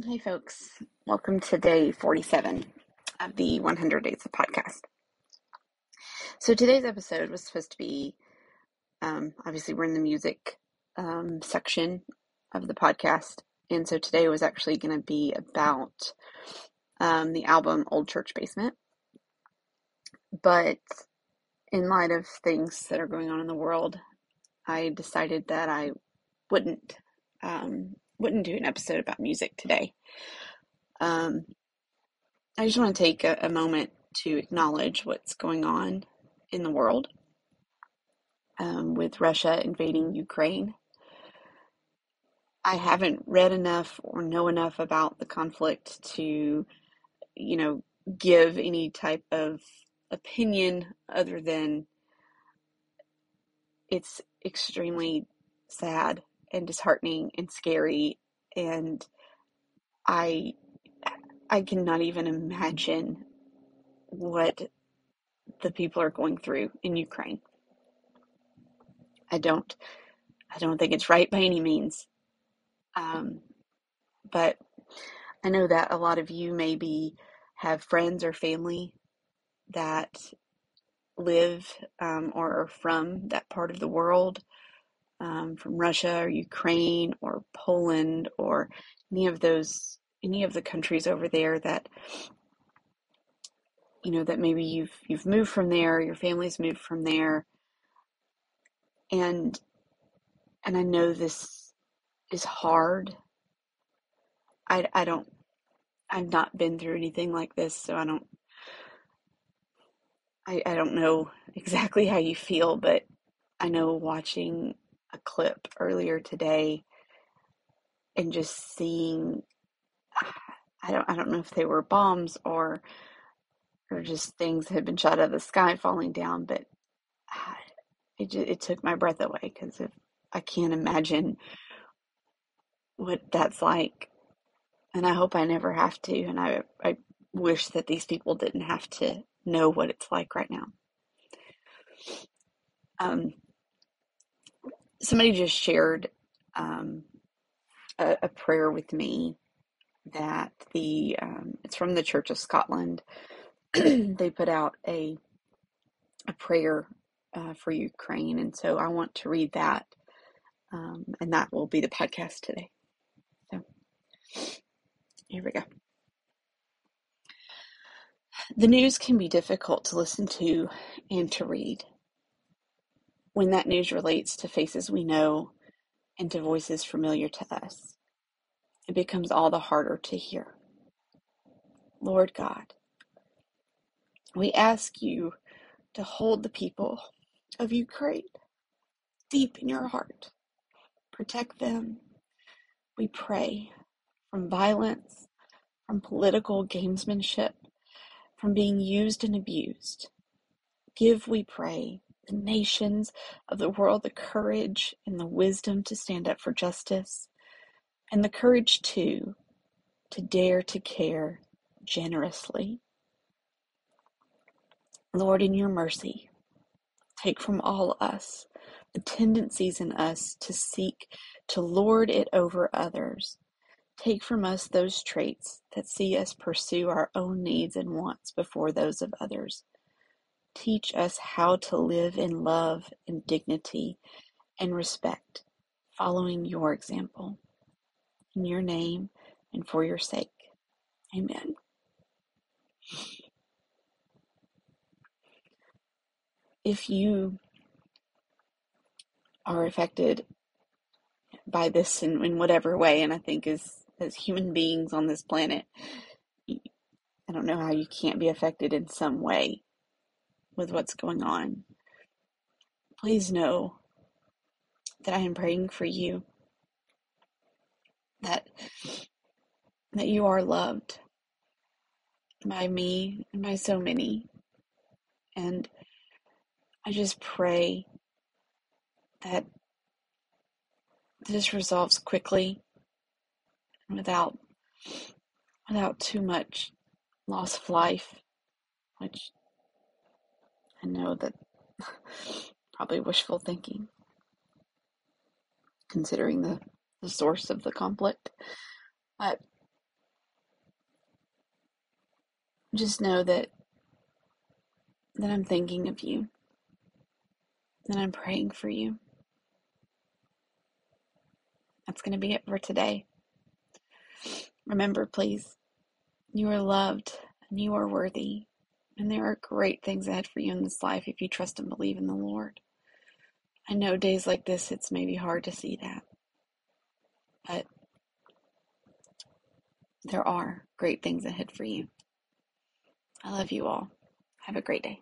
Hey, folks. Welcome to day 47 of the 100 Days of Podcast. So, today's episode was supposed to be um, obviously, we're in the music um, section of the podcast. And so, today was actually going to be about um, the album Old Church Basement. But in light of things that are going on in the world, I decided that I wouldn't um, wouldn't do an episode about music today. Um, I just want to take a, a moment to acknowledge what's going on in the world um, with Russia invading Ukraine. I haven't read enough or know enough about the conflict to, you know, give any type of opinion other than it's extremely sad and disheartening and scary and I I cannot even imagine what the people are going through in Ukraine. I don't I don't think it's right by any means. Um, but I know that a lot of you maybe have friends or family that live um, or are from that part of the world, um, from Russia or Ukraine or Poland or any of those, any of the countries over there that you know that maybe you've you've moved from there, your family's moved from there, and and I know this is hard. I I don't I've not been through anything like this, so I don't I, I don't know exactly how you feel, but I know watching a clip earlier today and just seeing I don't I don't know if they were bombs or or just things that had been shot out of the sky falling down, but it just, it took my breath away because I can't imagine what that's like, and I hope I never have to, and I I wish that these people didn't have to know what it's like right now. Um, somebody just shared um, a, a, prayer with me that the um, it's from the Church of Scotland. they put out a a prayer uh, for Ukraine, and so I want to read that, um, and that will be the podcast today. So here we go. The news can be difficult to listen to and to read when that news relates to faces we know and to voices familiar to us. It becomes all the harder to hear. Lord God, we ask you to hold the people of Ukraine deep in your heart. Protect them, we pray, from violence, from political gamesmanship, from being used and abused. Give, we pray, the nations of the world the courage and the wisdom to stand up for justice, and the courage, too, to dare to care generously. Lord, in your mercy, take from all us the tendencies in us to seek to lord it over others. Take from us those traits that see us pursue our own needs and wants before those of others. Teach us how to live in love and dignity and respect, following your example. In your name and for your sake. Amen. If you are affected by this in, in whatever way, and I think as as human beings on this planet, I don't know how you can't be affected in some way with what's going on. Please know that I am praying for you. That that you are loved by me and by so many. And I just pray that this resolves quickly and without without too much loss of life, which I know that probably wishful thinking, considering the, the source of the conflict. But just know that that I'm thinking of you, that I'm praying for you. That's going to be it for today. Remember, please, you are loved and you are worthy and there are great things ahead for you in this life if you trust and believe in the Lord. I know days like this, it's maybe hard to see that, but there are great things ahead for you. I love you all. Have a great day.